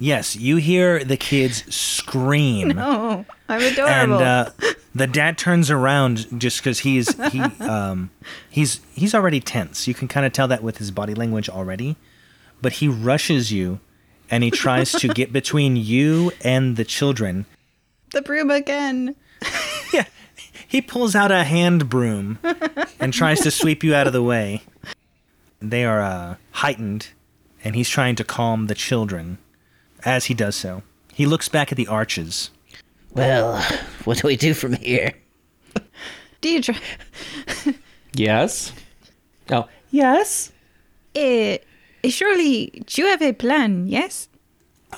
Yes, you hear the kids scream. Oh, I'm and adorable. uh, the dad turns around just because he's he um he's he's already tense. You can kind of tell that with his body language already, but he rushes you, and he tries to get between you and the children. the broom again. Yeah, he pulls out a hand broom and tries to sweep you out of the way. They are uh, heightened, and he's trying to calm the children. As he does so, he looks back at the arches. Well, what do we do from here? Dierdre, Yes. Oh, yes. eh, surely do you have a plan? Yes.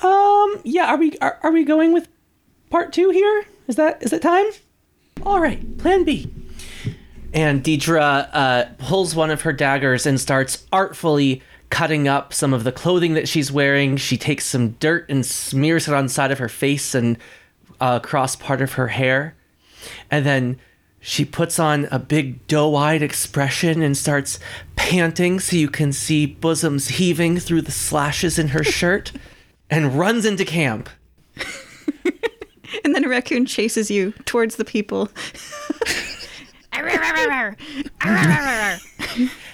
Um. Yeah. Are we are, are we going with part two here? Is that is it time? All right. Plan B. And Dierdre uh, pulls one of her daggers and starts artfully cutting up some of the clothing that she's wearing. She takes some dirt and smears it on the side of her face and uh, across part of her hair. And then she puts on a big doe eyed expression and starts panting so you can see bosoms heaving through the slashes in her shirt and runs into camp. And then a raccoon chases you towards the people.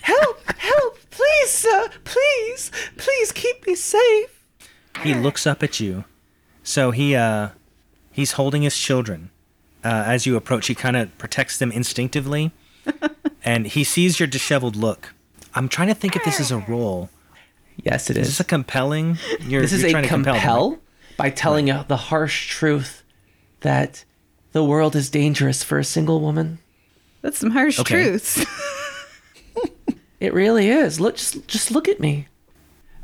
Help! Help! Please, sir! Please! Please keep me safe! He looks up at you. So he uh he's holding his children. Uh, as you approach, he kind of protects them instinctively, and he sees your disheveled look. I'm trying to think if this is a role. Yes, it Is is. this a compelling? You're, this is you're a trying to compel, compel. by telling you the harsh truth that the world is dangerous for a single woman. That's some harsh Okay. truths. It really is. Look, just just look at me.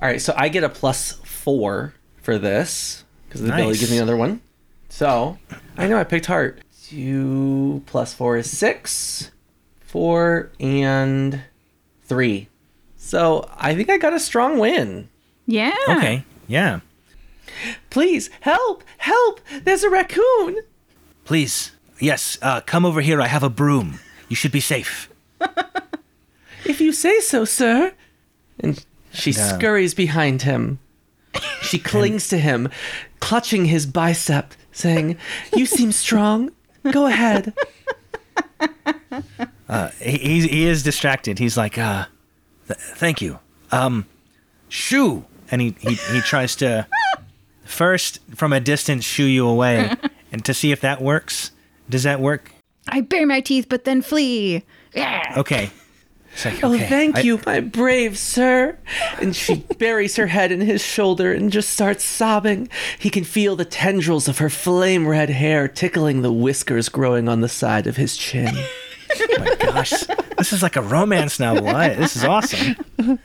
All right, so I get a plus four for this because the ability Nice. gives me another one. So I know I picked heart. Two plus four is six. Four and three. So I think I got a strong win. yeah. Okay. Yeah. Please help! Help! There's a raccoon. Please. Yes. Uh, come over here. I have a broom. You should be safe. If you say so, sir. And she And, uh, scurries behind him. She clings to him, clutching his bicep, saying, You seem strong. Go ahead. He he, he is distracted. He's like, uh, th- thank you. Um, shoo, and he he he tries to first from a distance shoo you away, and to see if that works. Does that work? I bare my teeth, but then flee. Yeah. Okay. Like, Oh, okay, thank I- you, my brave sir. And she buries her head in his shoulder and just starts sobbing. He can feel the tendrils of her flame red hair tickling the whiskers growing on the side of his chin. oh my gosh, this is like a romance novel. This is awesome.